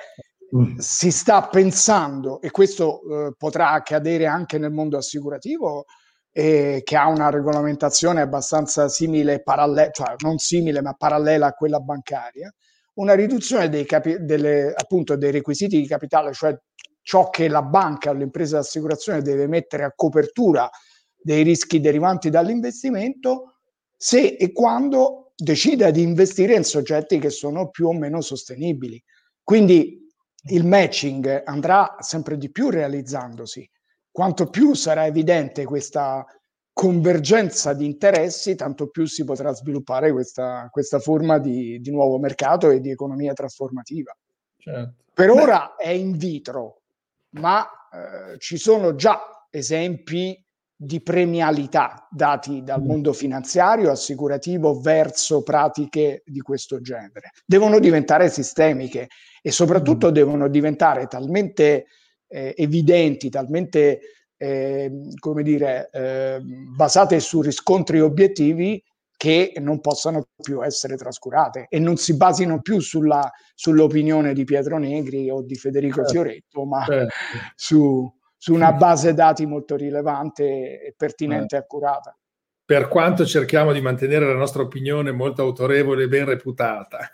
mm. si sta pensando, e questo eh, potrà accadere anche nel mondo assicurativo, eh, che ha una regolamentazione abbastanza simile, parallela, cioè non simile ma parallela a quella bancaria, una riduzione dei, capi- delle, appunto, dei requisiti di capitale, cioè ciò che la banca o l'impresa di assicurazione deve mettere a copertura dei rischi derivanti dall'investimento, se e quando decida di investire in soggetti che sono più o meno sostenibili. Quindi il matching andrà sempre di più realizzandosi. Quanto più sarà evidente questa convergenza di interessi, tanto più si potrà sviluppare questa, questa forma di, di, nuovo mercato e di economia trasformativa. Certo. Per Beh. ora è in vitro, ma eh, ci sono già esempi di premialità dati dal mm. mondo finanziario assicurativo verso pratiche di questo genere. Devono diventare sistemiche e soprattutto mm. devono diventare talmente eh, evidenti, talmente eh, come dire, eh, basate su riscontri obiettivi che non possano più essere trascurate e non si basino più sulla, sull'opinione di Pietro Negri o di Federico certo, Fioretto, ma certo. su, su, una base dati molto rilevante e pertinente e eh. accurata. Per quanto cerchiamo di mantenere la nostra opinione molto autorevole e ben reputata,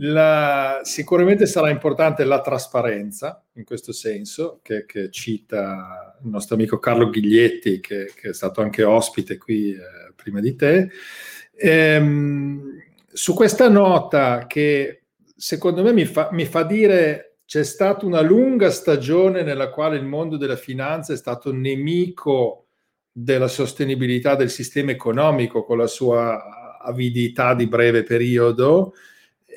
La, sicuramente sarà importante la trasparenza, in questo senso, che, che cita il nostro amico Carlo Ghiglietti, che, che è stato anche ospite qui eh, prima di te. Ehm, su questa nota che secondo me mi fa, mi fa dire c'è stata una lunga stagione nella quale il mondo della finanza è stato nemico della sostenibilità del sistema economico con la sua avidità di breve periodo.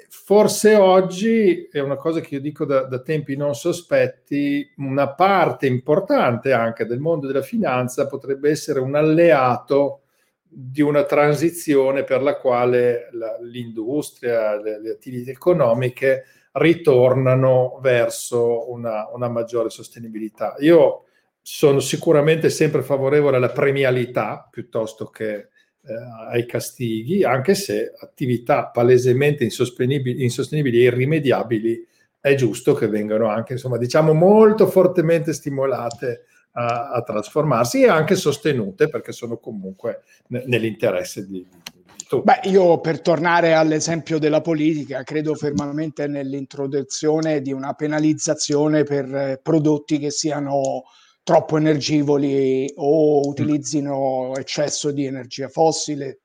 Forse oggi è una cosa che io dico da, da, tempi non sospetti, una parte importante anche del mondo della finanza potrebbe essere un alleato di una transizione per la quale la, l'industria, le, le, attività economiche ritornano verso una, una maggiore sostenibilità. Io sono sicuramente sempre favorevole alla premialità piuttosto che eh, ai castighi, anche se attività palesemente insostenibili, e irrimediabili è giusto che vengano anche, insomma, diciamo molto fortemente stimolate a, a trasformarsi e anche sostenute perché sono comunque n- nell'interesse di, di tutti. Beh, io per tornare all'esempio della politica, credo fermamente nell'introduzione di una penalizzazione per eh, prodotti che siano troppo energivori o utilizzino eccesso di energia fossile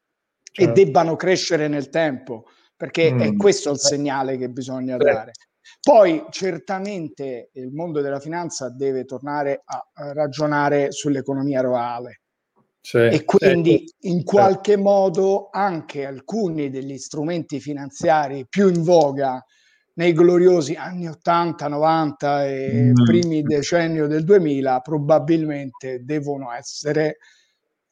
certo. e debbano crescere nel tempo, perché mm. è questo il segnale che bisogna dare. Poi certamente il mondo della finanza deve tornare a, ragionare sull'economia reale. Sì, e quindi sì, in qualche sì. modo anche alcuni degli strumenti finanziari più in voga nei gloriosi anni 80, 90 e mm. primi decennio del 2000 probabilmente devono essere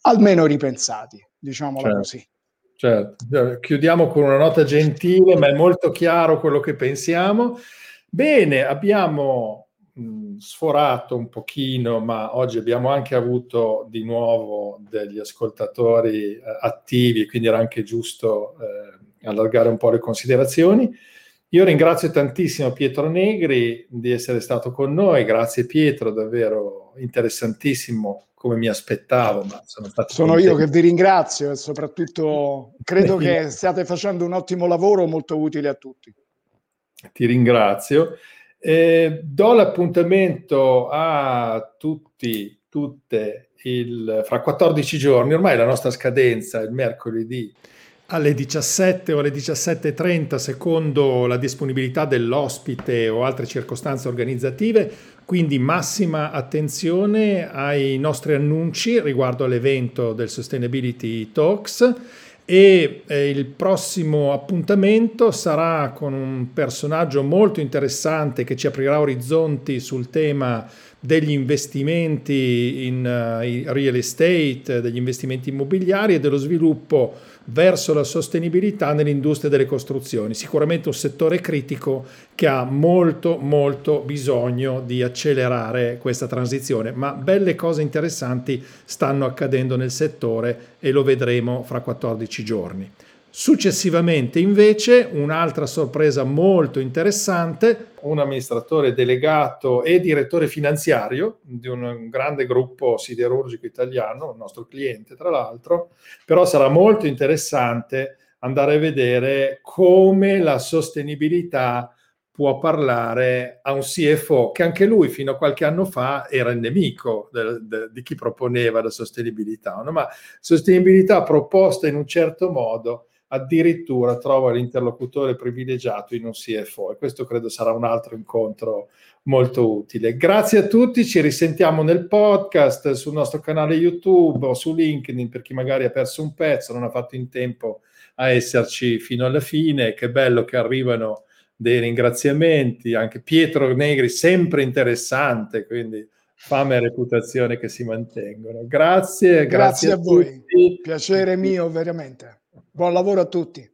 almeno ripensati, diciamolo certo. così. Certo. Chiudiamo con una nota gentile, ma è molto chiaro quello che pensiamo. Bene, abbiamo mh, sforato un pochino, ma oggi abbiamo anche avuto di nuovo degli ascoltatori eh, attivi, quindi era anche giusto eh, allargare un po' le considerazioni. Io ringrazio tantissimo Pietro Negri di essere stato con noi, grazie Pietro, davvero interessantissimo come mi aspettavo. Sono sono io che vi ringrazio e soprattutto credo che stiate facendo un ottimo lavoro molto utile a tutti. Ti ringrazio. Eh, do l'appuntamento a tutti, tutte, il, fra 14 giorni, ormai la nostra scadenza è il mercoledì. Alle 17 o alle 17.30 secondo la disponibilità dell'ospite o altre circostanze organizzative, quindi massima attenzione ai nostri annunci riguardo all'evento del Sustainability Talks e eh, il prossimo appuntamento sarà con un personaggio molto interessante che ci aprirà orizzonti sul tema degli investimenti in uh, real estate, degli investimenti immobiliari e dello sviluppo verso la sostenibilità nell'industria delle costruzioni. Sicuramente un settore critico che ha molto molto bisogno di accelerare questa transizione, ma belle cose interessanti stanno accadendo nel settore e lo vedremo fra 14 giorni. Successivamente invece un'altra sorpresa molto interessante, un amministratore delegato e direttore finanziario di un grande gruppo siderurgico italiano, il nostro cliente tra l'altro, però sarà molto interessante andare a vedere come la sostenibilità può parlare a un CFO che anche lui fino a qualche anno fa era il nemico de, de, di chi proponeva la sostenibilità, no? ma sostenibilità proposta in un certo modo addirittura trova l'interlocutore privilegiato in un CFO e questo credo sarà un altro incontro molto utile. Grazie a tutti, ci risentiamo nel podcast, sul nostro canale YouTube o su LinkedIn per chi magari ha perso un pezzo, non ha fatto in tempo a esserci fino alla fine. Che bello che arrivano dei ringraziamenti, anche Pietro Negri sempre interessante, quindi fame e reputazione che si mantengono. Grazie, grazie, grazie a, a voi. Piacere mio veramente. Buon lavoro a tutti.